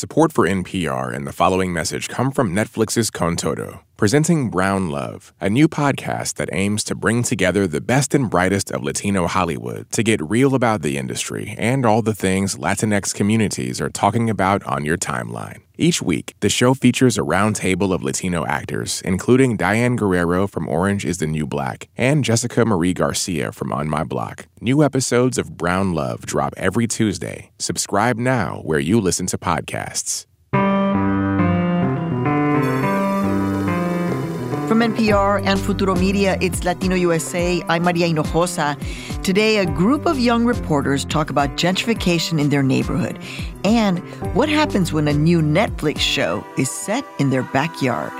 Support for NPR and the following message come from Netflix's Con Todo, presenting Brown Love, a new podcast that aims to bring together the best and brightest of Latino Hollywood to get real about the industry and all the things Latinx communities are talking about on your timeline. Each week, the show features a roundtable of Latino actors, including Diane Guerrero from Orange is the New Black and Jessica Marie Garcia from On My Block. New episodes of Brown Love drop every Tuesday. Subscribe now where you listen to podcasts. From NPR and Futuro Media, it's Latino USA. I'm Maria Hinojosa. Today, a group of young reporters talk about gentrification in their neighborhood and what happens when a new Netflix show is set in their backyard.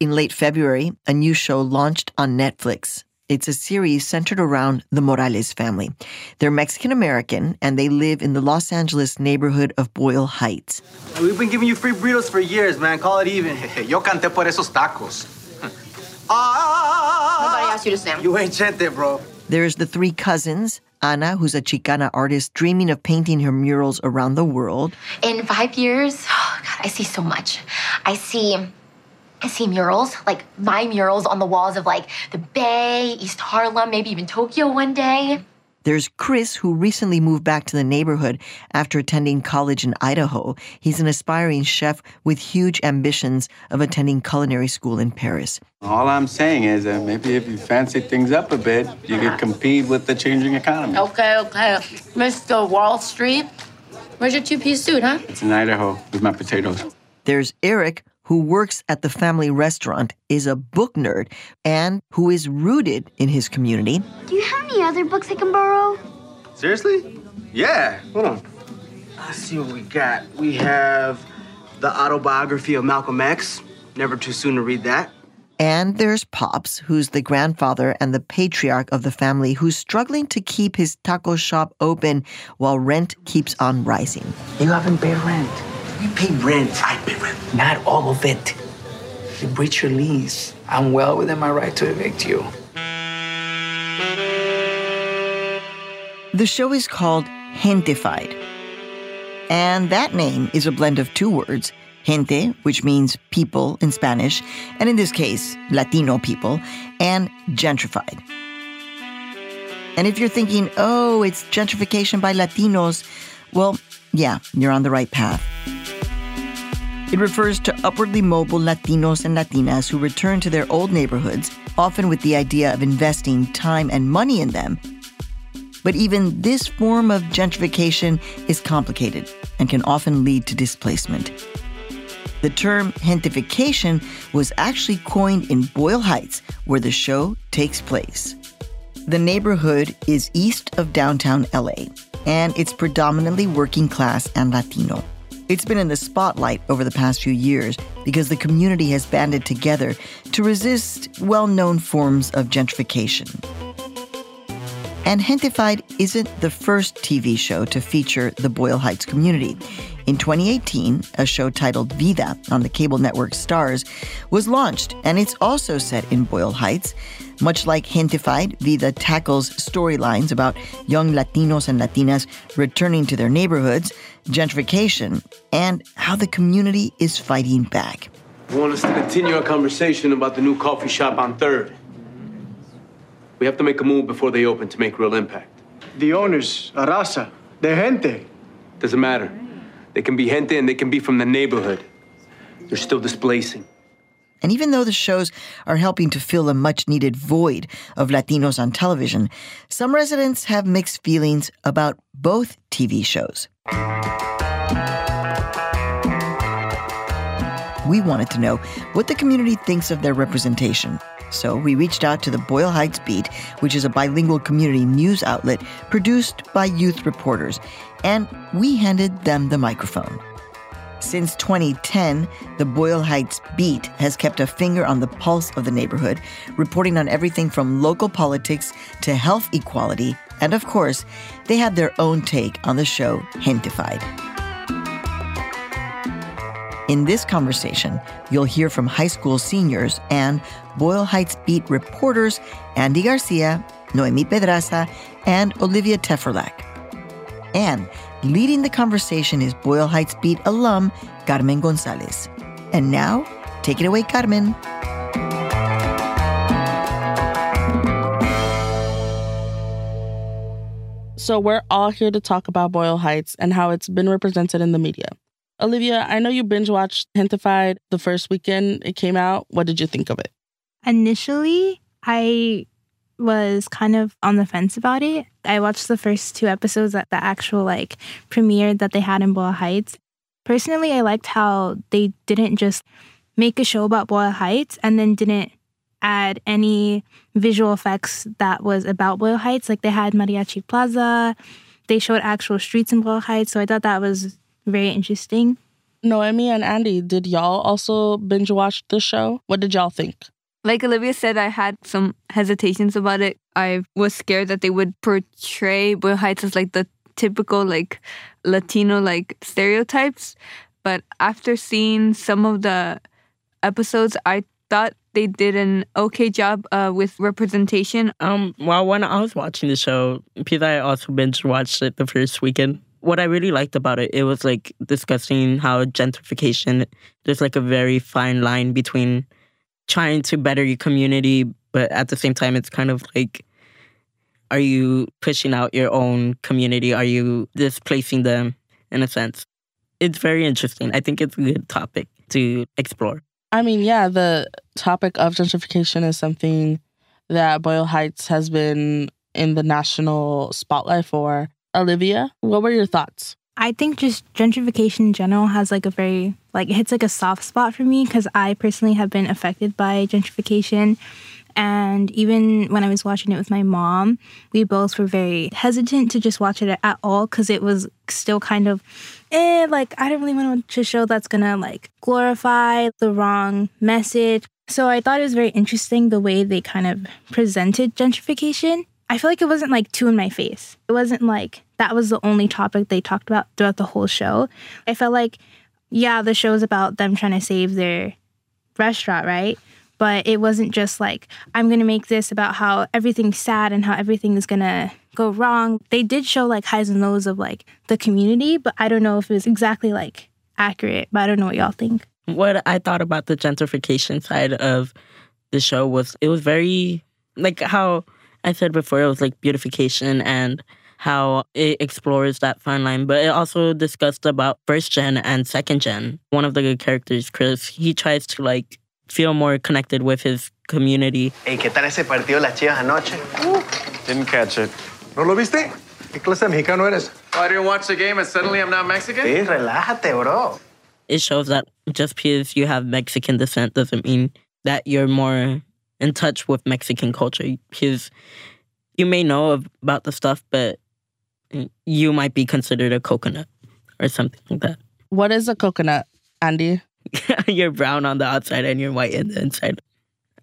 In late February, a new show launched on Netflix. It's a series centered around the Morales family. They're Mexican American and they live in the Los Angeles neighborhood of Boyle Heights. We've been giving you free burritos for years, man. Call it even. Yo canté por esos tacos. ah, Nobody asked you to stand. You ain't chente, bro. There's the three cousins. Ana, who's a Chicana artist dreaming of painting her murals around the world. In five years, oh God, I see so much. I see I see murals, like my murals on the walls of like the Bay, East Harlem, maybe even Tokyo one day. There's Chris, who recently moved back to the neighborhood after attending college in Idaho. He's an aspiring chef with huge ambitions of attending culinary school in Paris. All I'm saying is that maybe if you fancy things up a bit, you could compete with the changing economy. Okay, okay. Mr. Wall Street, where's your two piece suit, huh? It's in Idaho with my potatoes. There's Eric, who works at the family restaurant, is a book nerd, and who is rooted in his community. Do you have any other books I can borrow? Seriously? Yeah. Hold on. Let's see what we got. We have the autobiography of Malcolm X. Never too soon to read that. And there's Pops, who's the grandfather and the patriarch of the family, who's struggling to keep his taco shop open while rent keeps on rising. You haven't paid rent. We pay rent. I pay rent. Not all of it. You breach your lease. I'm well within my right to evict you. The show is called Gentefied. And that name is a blend of two words gente, which means people in Spanish, and in this case, Latino people, and gentrified. And if you're thinking, oh, it's gentrification by Latinos, well, yeah, you're on the right path. It refers to upwardly mobile Latinos and Latinas who return to their old neighborhoods, often with the idea of investing time and money in them. But even this form of gentrification is complicated and can often lead to displacement. The term gentefication was actually coined in Boyle Heights, where the show takes place. The neighborhood is east of downtown LA, and it's predominantly working class and Latino. It's been in the spotlight over the past few years because the community has banded together to resist well known forms of gentrification. And Gentefied isn't the first TV show to feature the Boyle Heights community. In 2018, a show titled Vida on the cable network Starz was launched, and it's also set in Boyle Heights. Much like Gentefied, Vida tackles storylines about young Latinos and Latinas returning to their neighborhoods, gentrification, and how the community is fighting back. We want us to continue our conversation about the new coffee shop on 3rd. We have to make a move before they open to make real impact. The owners, Arasa, the gente. Doesn't matter. They can be gente and they can be from the neighborhood. They're still displacing. And even though the shows are helping to fill a much needed void of Latinos on television, some residents have mixed feelings about both TV shows. We wanted to know what the community thinks of their representation. So we reached out to the Boyle Heights Beat, which is a bilingual community news outlet produced by youth reporters, and we handed them the microphone. Since 2010, the Boyle Heights Beat has kept a finger on the pulse of the neighborhood, reporting on everything from local politics to health equality, and of course, they have their own take on the show Gentefied. In this conversation, you'll hear from high school seniors and Boyle Heights Beat reporters Andy Garcia, Noemi Pedraza, and Olivia Teferlak. And Leading the conversation is Boyle Heights Beat alum Carmen Gonzalez. And now, take it away, Carmen. So, we're all here to talk about Boyle Heights and how it's been represented in the media. Olivia, I know you binge watched Gentefied the first weekend it came out. What did you think of it? Initially, I was kind of on the fence about it. I watched the first two episodes at the actual like premiere that they had in Boyle Heights. Personally, I liked how they didn't just make a show about Boyle Heights and then didn't add any visual effects that was about Boyle Heights. Like they had Mariachi Plaza, they showed actual streets in Boyle Heights. So I thought that was very interesting. Noemi and Andy, did y'all also binge watch the show? What did y'all think? Like Olivia said, I had some hesitations about it. I was scared that they would portray Boyle Heights as like the typical like Latino like stereotypes. But after seeing some of the episodes, I thought they did an okay job uh, with representation. Um, well, when I was watching the show, because I also binge watched it the first weekend, what I really liked about it, it was like discussing how gentrification, there's like a very fine line between trying to better your community, but at the same time, it's kind of like, are you pushing out your own community? Are you displacing them in a sense? It's very interesting. I think it's a good topic to explore. I mean, yeah, the topic of gentrification is something that Boyle Heights has been in the national spotlight for. Olivia, what were your thoughts? I think just gentrification in general has like a very like it hits like a soft spot for me because I personally have been affected by gentrification. And even when I was watching it with my mom, we both were very hesitant to just watch it at all because it was still kind of, eh, like I don't really want to watch a show that's gonna like glorify the wrong message. So I thought it was very interesting the way they kind of presented gentrification. I feel like it wasn't like too in my face. It wasn't like that was the only topic they talked about throughout the whole show. I felt like, yeah, the show's about them trying to save their restaurant, right? But it wasn't just like, I'm going to make this about how everything's sad and how everything is going to go wrong. They did show like highs and lows of like the community, but I don't know if it was exactly like accurate, but I don't know what y'all think. What I thought about the gentrification side of the show was it was very like how I said before, it was like beautification and how it explores that fine line, but it also discussed about first gen and second gen. One of the good characters, Chris, he tries to like feel more connected with his community. Hey, ¿qué tal ese partido las Chivas anoche? Uh, didn't catch it. ¿No lo viste? ¿Qué clase de mexicano eres? Oh, I didn't watch the game and suddenly I'm not Mexican? Sí, relájate, bro. It shows that just because you have Mexican descent doesn't mean that you're more in touch with Mexican culture. Because you may know about the stuff, but you might be considered a coconut or something like that. What is a coconut, Andy? you're brown on the outside and you're white in the inside.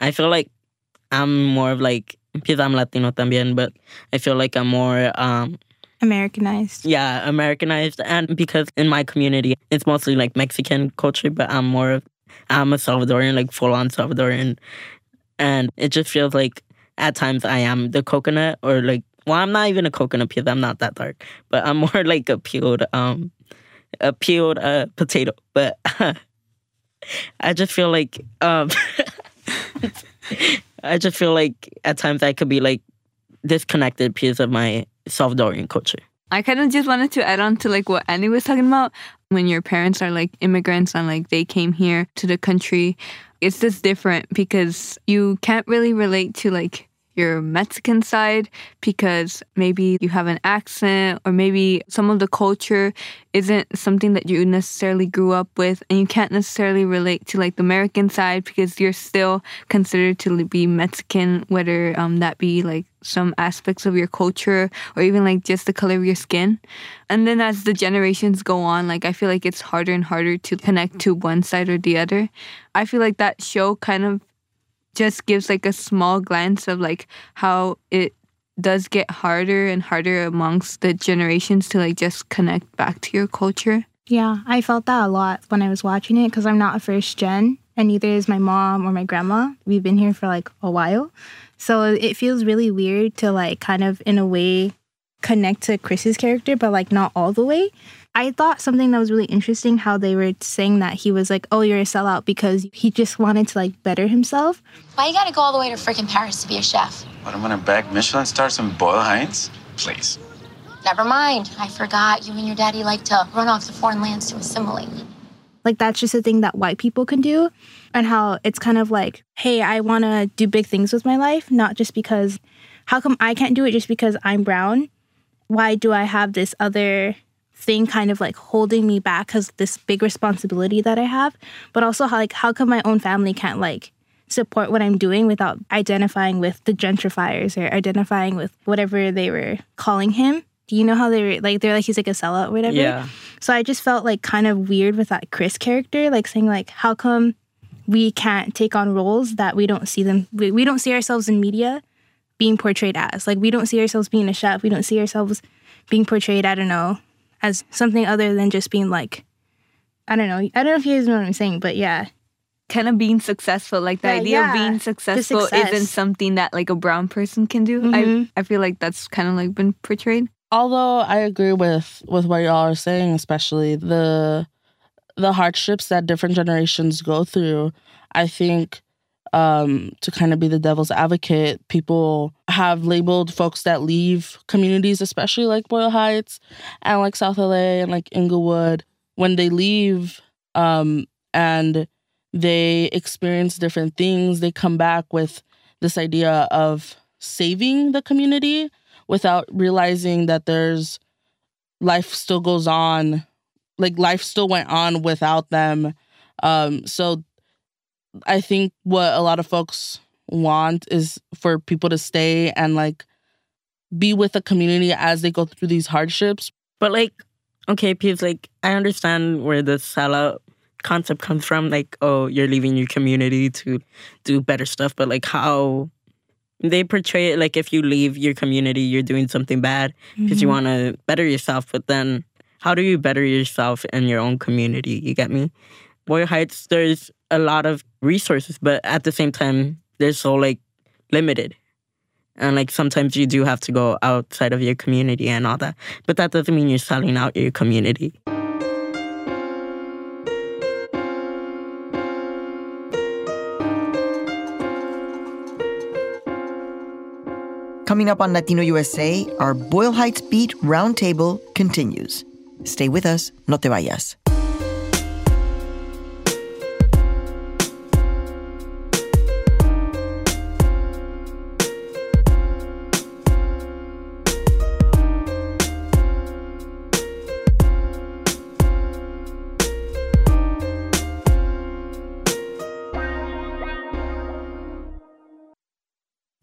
I feel like I'm more of like because I'm Latino también, but I feel like I'm more um Americanized. Yeah, Americanized, and because in my community it's mostly like Mexican culture, but I'm more of I'm a Salvadorian, like full on Salvadorian, and it just feels like at times I am the coconut or like well I'm not even a coconut because I'm not that dark, but I'm more like a peeled um a peeled uh, potato, but. I just feel like um I just feel like at times I could be like disconnected because of my Salvadorian culture. I kind of just wanted to add on to like what Andy was talking about. When your parents are like immigrants and like they came here to the country, it's just different because you can't really relate to like your Mexican side because maybe you have an accent or maybe some of the culture isn't something that you necessarily grew up with and you can't necessarily relate to like the American side because you're still considered to be Mexican, whether um, that be like some aspects of your culture or even like just the color of your skin. And then as the generations go on, like I feel like it's harder and harder to connect to one side or the other. I feel like that show kind of just gives like a small glance of like how it does get harder and harder amongst the generations to like just connect back to your culture. Yeah, I felt that a lot when I was watching it because I'm not a first gen and neither is my mom or my grandma. We've been here for like a while. So it feels really weird to like kind of in a way connect to Chris's character, but like not all the way. I thought something that was really interesting how they were saying that he was like, "Oh, you're a sellout" because he just wanted to like better himself. Why you gotta go all the way to freaking Paris to be a chef? What, I'm gonna bag Michelin stars in Boyle Heights? Please. Never mind. I forgot you and your daddy like to run off to foreign lands to assimilate. Like that's just a thing that white people can do, and how it's kind of like, "Hey, I want to do big things with my life, not just because how come I can't do it just because I'm brown? Why do I have this other thing kind of like holding me back because this big responsibility that I have, but also how like how come my own family can't like support what I'm doing without identifying with the gentrifiers or identifying with whatever they were calling him. Do you know how they were like they're like he's like a sellout or whatever? Yeah. So I just felt like kind of weird with that Chris character, like saying like how come we can't take on roles that we don't see them we, we don't see ourselves in media being portrayed as. Like we don't see ourselves being a chef. We don't see ourselves being portrayed, I don't know, as something other than just being like, I don't know. I don't know if you guys know what I'm saying, but yeah. Kind of being successful. Like the Yeah, idea yeah. of being successful success. isn't something that like a brown person can do. Mhm. I I feel like that's kind of like been portrayed. Although I agree with with what y'all are saying, especially the the hardships that different generations go through, I think um to kind of be the devil's advocate, people have labeled folks that leave communities, especially like Boyle Heights and like South LA and like Inglewood, when they leave um and they experience different things, they come back with this idea of saving the community without realizing that there's life still goes on like life still went on without them. Um so i think what a lot of folks want is for people to stay and like be with the community as they go through these hardships But like, okay, because like I understand where the sellout concept comes from. Like, oh, you're leaving your community to do better stuff. But like, how they portray it like if you leave your community, you're doing something bad because you Mhm. want to better yourself. But then, how do you better yourself in your own community? You get me? Boyle Heights, there's a lot of resources, but at the same time, they're so like limited. And like sometimes you do have to go outside of your community and all that. But that doesn't mean you're selling out your community. Coming up on Latino USA, our Boyle Heights Beat Roundtable continues. Stay with us, no te vayas.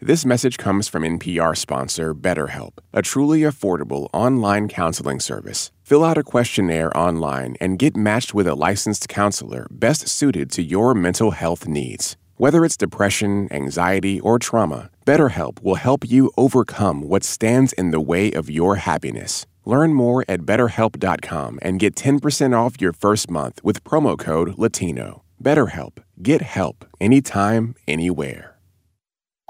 This message comes from NPR sponsor BetterHelp, a truly affordable online counseling service. Fill out a questionnaire online and get matched with a licensed counselor best suited to your mental health needs. Whether it's depression, anxiety, or trauma, BetterHelp will help you overcome what stands in the way of your happiness. Learn more at betterhelp.com and get 10% off your first month with promo code LATINO. BetterHelp. Get help anytime, anywhere.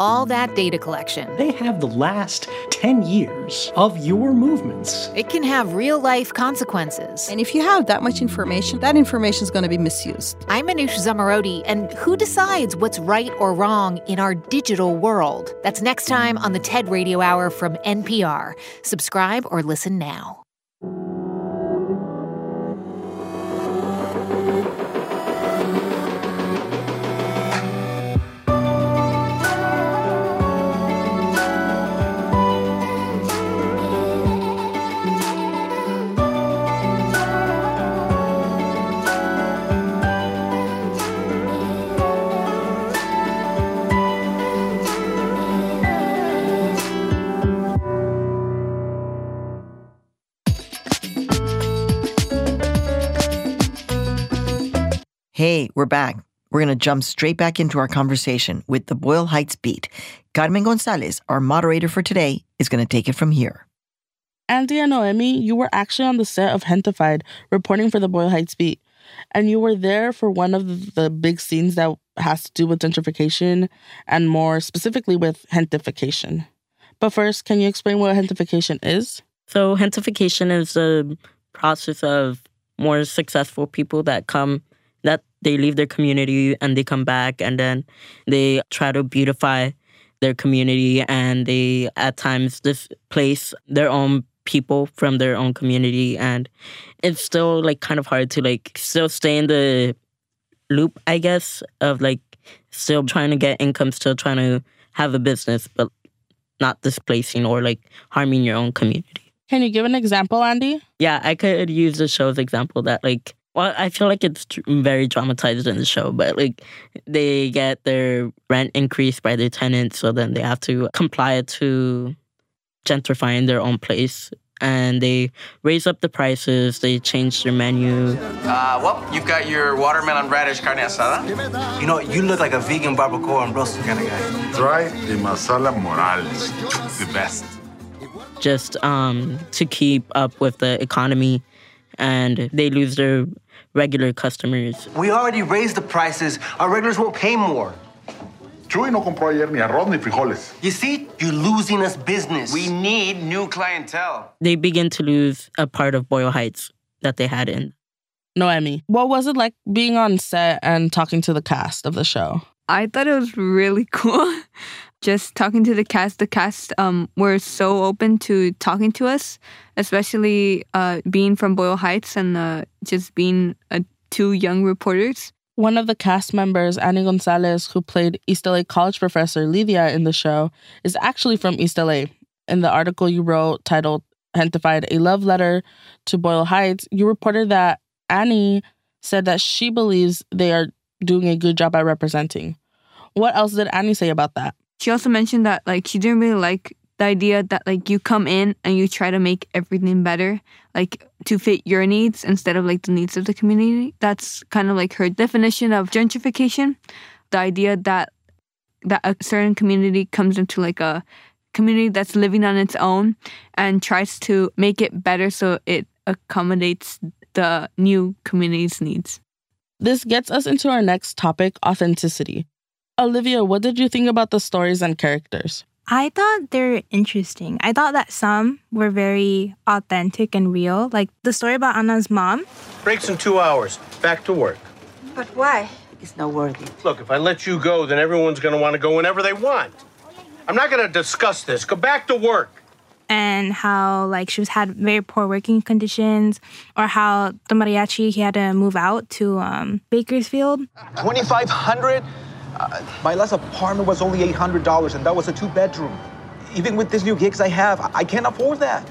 All that data collection. They have the last 10 years of your movements. It can have real life consequences. And if you have that much information, that information is going to be misused. I'm Anoush Zomorodi, and who decides what's right or wrong in our digital world? That's next time on the TED Radio Hour from NPR. Subscribe or listen now. We're back. We're going to jump straight back into our conversation with the Boyle Heights Beat. Carmen Gonzalez, our moderator for today, is going to take it from here. Andy and Noemi, you were actually on the set of Gentefied reporting for the Boyle Heights Beat. And you were there for one of the, the big scenes that has to do with gentrification and more specifically with gentefication. But first, can you explain what gentrification is? So, gentrification is a process of more successful people that come, that they leave their community and they come back and then they try to beautify their community and they at times displace their own people from their own community. And it's still like kind of hard to like still stay in the loop i guess of like still trying to get income still trying to have a business but not displacing or like harming your own community. Can you give an example andy? Yeah i could use the show's example that like well, I feel like it's very dramatized in the show, but like they get their rent increased by their tenants, so then they have to comply to gentrifying their own place and they raise up the prices, they change their menu. Uh, well, you've got your watermelon radish carne asada. You know, you look like a vegan barbacoa and roasting kind of guy. Try the masala morales, the best. Just um, to keep up with the economy, and they lose their regular customers. We already raised the prices. Our regulars won't pay more. Chuy no compró ayer ni arroz ni frijoles. You see, you're losing us business. We need new clientele. They begin to lose a part of Boyle Heights that they had in. Noemi, what was it like being on set and talking to the cast of the show? I thought it was really cool. Just talking to the cast. The cast um, were so open to talking to us, especially uh, being from Boyle Heights and uh, just being uh, two young reporters. One of the cast members, Annie Gonzalez, who played East LA college professor Lydia in the show, is actually from East LA. In the article you wrote titled Gentefied a love letter to Boyle Heights, you reported that Annie said that she believes they are doing a good job at representing. What else did Annie say about that? She also mentioned that like she didn't really like the idea that like you come in and you try to make everything better like to fit your needs instead of like the needs of the community. That's kind of like her definition of gentrification. The idea that that a certain community comes into like a community that's living on its own and tries to make it better so it accommodates the new community's needs. This gets us into our next topic authenticity olivia what did you think about the stories and characters I thought they're interesting. I thought that some were very authentic and real. Like the story about Anna's mom. Breaks in two hours. Back to work. But why? It's not worthy. Look, if I let you go, then everyone's going to want to go whenever they want. I'm not going to discuss this. Go back to work. And how like she was had very poor working conditions, or how the mariachi he had to move out to um, Bakersfield. Twenty five hundred. Uh, my last apartment was only $800, and that was a two bedroom. Even with these new gigs I have, I can't afford that.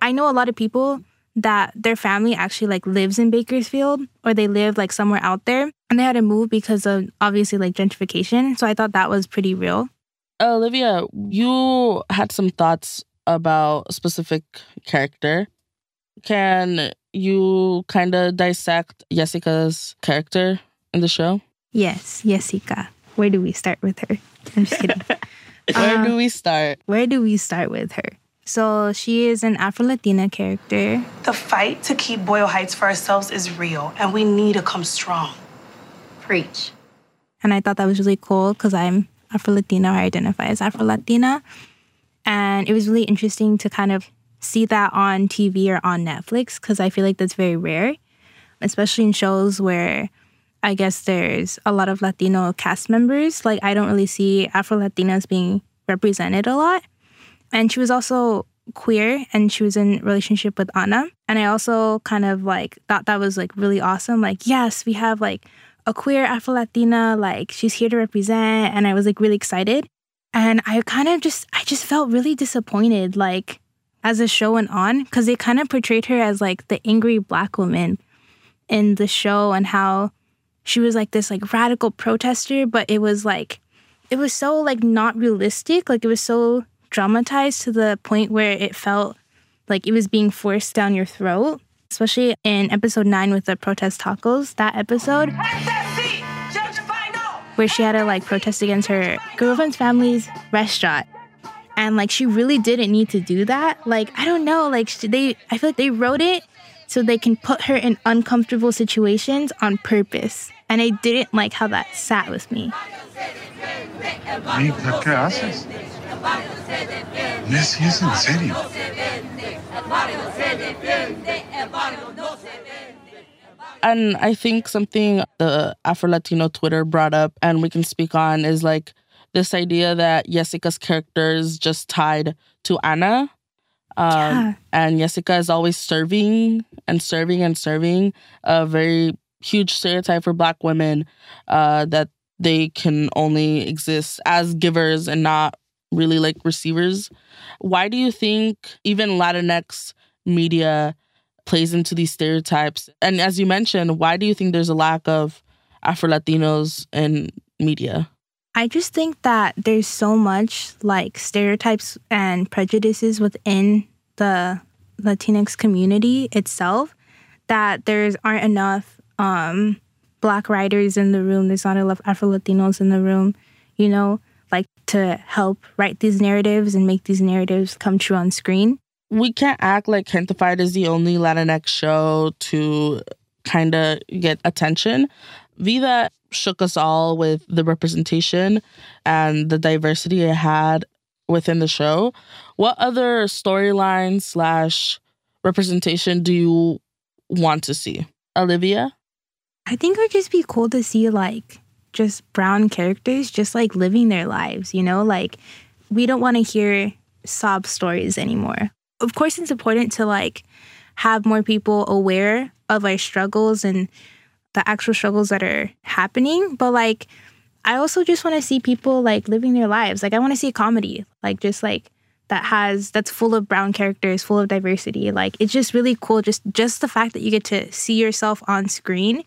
I know a lot of people that their family actually like lives in Bakersfield or they live like somewhere out there and they had to move because of obviously like gentrification. So I thought that was pretty real. Olivia, you had some thoughts about a specific character. Can you kind of dissect Jessica's character in the show? Yes, Jessica. Where do we start with her? I'm just kidding. where do we start? Um, where do we start with her? So she is an Afro Latina character. The fight to keep Boyle Heights for ourselves is real, and we need to come strong. Preach. And I thought that was really cool because I'm Afro Latina or I identify as Afro Latina. And it was really interesting to kind of see that on TV or on Netflix because I feel like that's very rare, especially in shows where I guess there's a lot of Latino cast members. Like, I don't really see Afro Latinas being represented a lot. And she was also queer and she was in relationship with Anna. And I also kind of like thought that was like really awesome. Like, yes, we have like a queer Afro Latina, like she's here to represent. And I was like really excited. And I kind of just, I just felt really disappointed, like as the show went on, because they kind of portrayed her as like the angry black woman in the show and how she was like this like radical protester, but it was like it was so like not realistic. Like it was so dramatized to the point where it felt like it was being forced down your throat. Especially in episode nine with the protest tacos, that episode where she had to like protest against her girlfriend's family's restaurant. And like she really didn't need to do that. Like I don't know, like they I feel like they wrote it so they can put her in uncomfortable situations on purpose. And I didn't like how that sat with me. ¿Qué haces? Messi es en serio. And I think something the Afro Latino Twitter brought up and we can speak on is like this idea that Jessica's character is just tied to Anna. Um, Yeah. And Jessica is always serving and serving and serving a very huge stereotype for Black women uh, that they can only exist as givers and not really like receivers. Why do you think even Latinx media plays into these stereotypes? And as you mentioned, why do you think there's a lack of Afro Latinos in media? I just think that there's so much like stereotypes and prejudices within the Latinx community itself that there's aren't enough um, black writers in the room. There's not enough Afro Latinos in the room, you know, like to help write these narratives and make these narratives come true on screen. We can't act like Gentefied is the only Latinx show to kind of get attention. Vida shook us all with the representation and the diversity it had within the show. What other storyline slash representation do you want to see? Olivia? I think it would just be cool to see like just brown characters just like living their lives, you know? Like we don't want to hear sob stories anymore. Of course it's important to like have more people aware of our struggles and the actual struggles that are happening, but like I also just want to see people like living their lives. Like I want to see a comedy, like just like that has that's full of brown characters, full of diversity. Like it's just really cool just just the fact that you get to see yourself on screen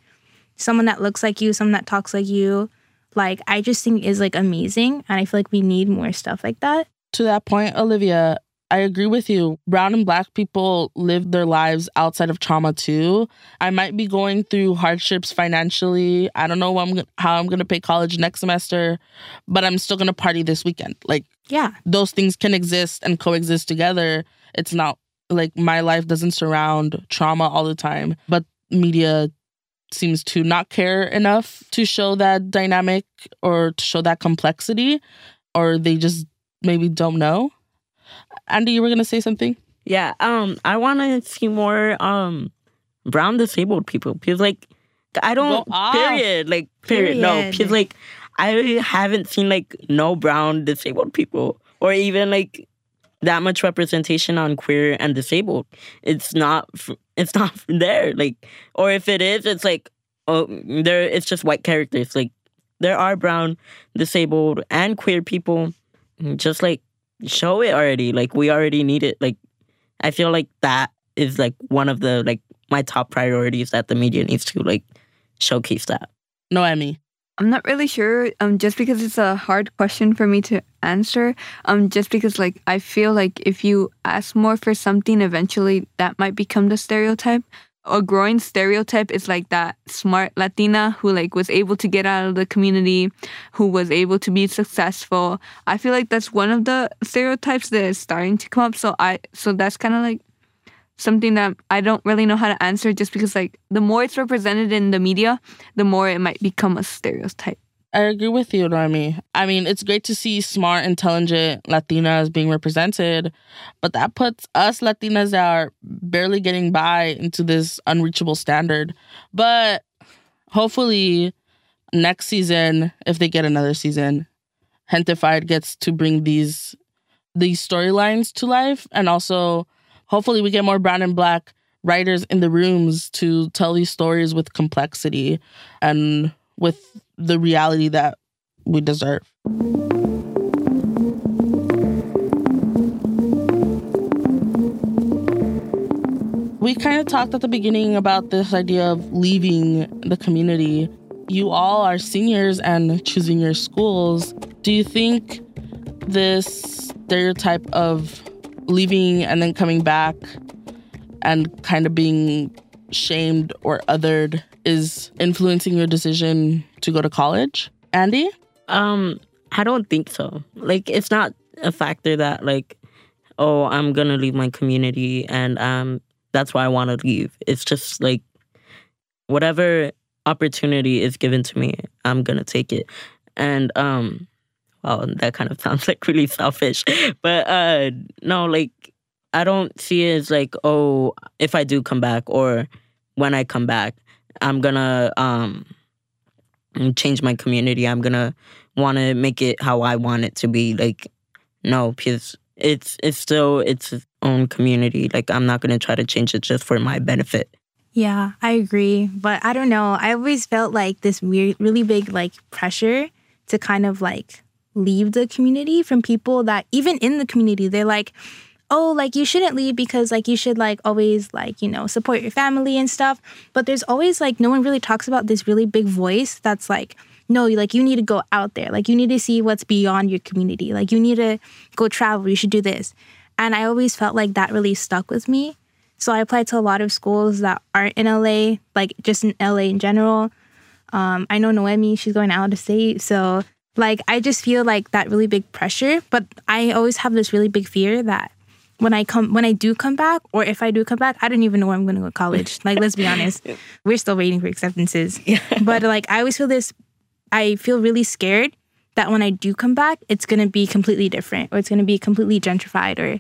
someone that looks like you, someone that talks like you, like I just think is like amazing. And I feel like we need more stuff like that. To that point, Olivia, I agree with you. Brown and black people live their lives outside of trauma too. I might be going through hardships financially. I don't know I'm, how I'm going to pay college next semester, but I'm still going to party this weekend. Like, yeah, those things can exist and coexist together. It's not like my life doesn't surround trauma all the time, but media seems to not care enough to show that dynamic or to show that complexity, or they just maybe don't know. Andy, you were gonna say something? Yeah, um, I want to see more um brown disabled people because like I don't Go off. period like period, no Period. because like I haven't seen like no brown disabled people or even like that much representation on queer and disabled. It's not it's not there like or if it is, it's like oh there it's just white characters like there are brown disabled and queer people just like show it already like we already need it like i feel like that is like one of the like my top priorities that the media needs to like showcase that Noemi I'm not really sure. Um, just because it's a hard question for me to answer. Um, just because like I feel like if you ask more for something, eventually that might become the stereotype. A growing stereotype is like that smart Latina who like was able to get out of the community, who was able to be successful. I feel like that's one of the stereotypes that is starting to come up. So I so that's kind of like something that I don't really know how to answer just because like the more it's represented in the media, the more it might become a stereotype. I agree with you, Rami. I mean, it's great to see smart, intelligent Latinas being represented, but that puts us Latinas that are barely getting by into this unreachable standard. But hopefully, next season, if they get another season, Gentefied gets to bring these these storylines to life, and also hopefully we get more brown and black writers in the rooms to tell these stories with complexity and with the reality that we deserve. We kind of talked at the beginning about this idea of leaving the community. You all are seniors and choosing your schools. Do you think this stereotype of leaving and then coming back and kind of being shamed or othered is influencing your decision to go to college? Andy? Um, I don't think so. Like it's not a factor that like, oh, I'm gonna leave my community and um that's why I wanna leave. It's just like whatever opportunity is given to me, I'm gonna take it. And um Wow, that kind of sounds like really selfish. But uh no, like I don't see it as like, oh, if I do come back or when I come back, I'm gonna um change my community. I'm gonna wanna make it how I want it to be. Like, no, because it's it's still its own community. Like I'm not gonna try to change it just for my benefit. Yeah, I agree. But I don't know. I always felt like this weird, really big like pressure to kind of like leave the community from people that even in the community, they're like, oh, like you shouldn't leave because like you should like always like, you know, support your family and stuff. But there's always like no one really talks about this really big voice that's like, no, like you need to go out there. Like you need to see what's beyond your community. Like you need to go travel. You should do this. And I always felt like that really stuck with me. So I applied to a lot of schools that aren't in LA, like just in LA in general. Um, I know Noemi, she's going out of state. So like I just feel like that really big pressure. But I always have this really big fear that when I come when I do come back, or if I do come back, I don't even know where I'm gonna go to college. Like let's be honest. We're still waiting for acceptances. but like I always feel this I feel really scared that when I do come back, it's gonna be completely different or it's gonna be completely gentrified or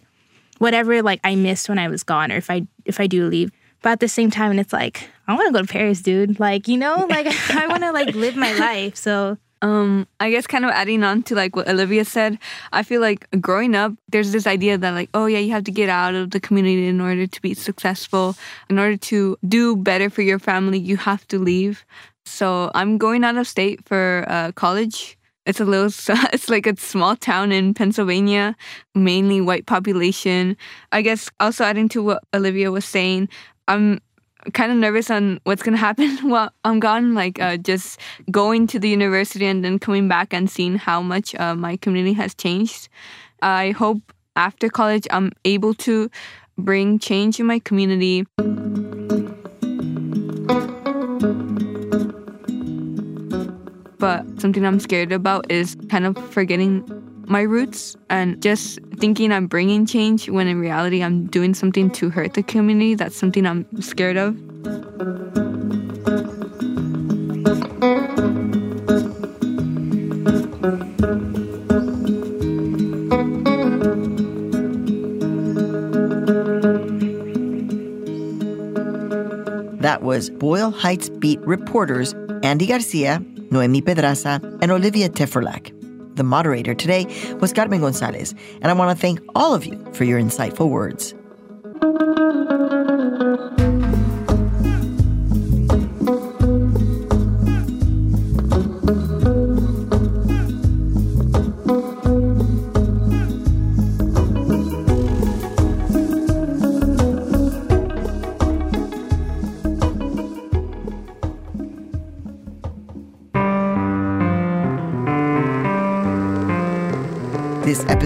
whatever like I missed when I was gone or if I if I do leave. But at the same time, and it's like I want to go to Paris, dude. Like you know, like I want to like live my life. So um, I guess kind of adding on to like what Olivia said, I feel like growing up, there's this idea that like, oh yeah, you have to get out of the community in order to be successful. In order to do better for your family, you have to leave. So I'm going out of state for uh, college. It's a little, it's like a small town in Pennsylvania, mainly white population. I guess also adding to what Olivia was saying, I'm kind of nervous on what's gonna happen while I'm gone. Like uh, just going to the university and then coming back and seeing how much uh, my community has changed. I hope after college I'm able to bring change in my community. But something I'm scared about is kind of forgetting my roots and just thinking I'm bringing change when in reality I'm doing something to hurt the community. That's something I'm scared of. That was Boyle Heights Beat reporters Andy Garcia, Noemi Pedraza, and Olivia Teferlak. The moderator today was Carmen Gonzalez, and I want to thank all of you for your insightful words.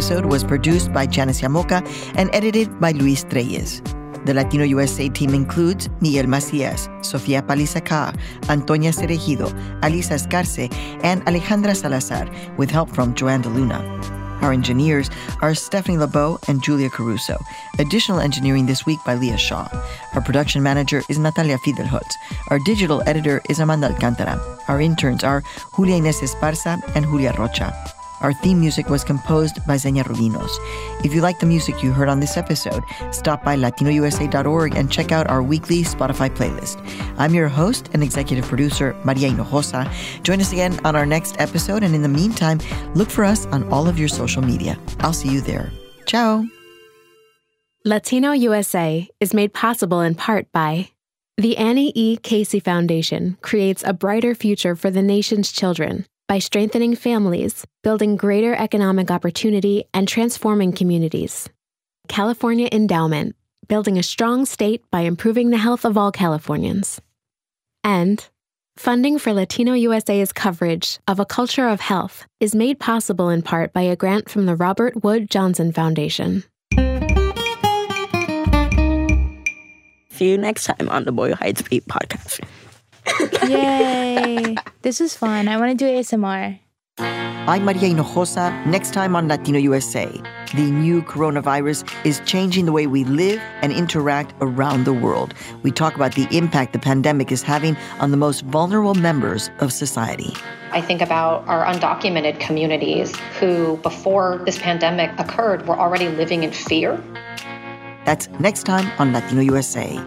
Episode was produced by Janice Llamoca and edited by Luis Trelles. The Latino USA team includes Miguel Macias, Sofia Palizaca, Antonia Cereijido, Alisa Escarce, and Alejandra Salazar, with help from Joanne Luna. Our engineers are Stephanie Lebow and Julia Caruso. Additional engineering this week by Leah Shaw. Our production manager is Natalia Fidelholtz. Our digital editor is Amanda Alcantara. Our interns are Julia Inés Esparza and Julia Rocha. Our theme music was composed by Xenia Rubinos. If you like the music you heard on this episode, stop by latinousa.org and check out our weekly Spotify playlist. I'm your host and executive producer, Maria Hinojosa. Join us again on our next episode, and in the meantime, look for us on all of your social media. I'll see you there. Ciao. Latino USA is made possible in part by the Annie E. Casey Foundation creates a brighter future for the nation's children by strengthening families, building greater economic opportunity, and transforming communities. California Endowment, building a strong state by improving the health of all Californians. And funding for Latino USA's coverage of a culture of health is made possible in part by a grant from the Robert Wood Johnson Foundation. See you next time on the Boyle Heights Beat podcast. Yay! this is fun. I want to do ASMR. I'm Maria Hinojosa, next time on Latino USA. the new coronavirus is changing the way we live and interact around the world. We talk about the impact the pandemic is having on the most vulnerable members of society. I think about our undocumented communities who, before this pandemic occurred, were already living in fear. That's next time on Latino USA.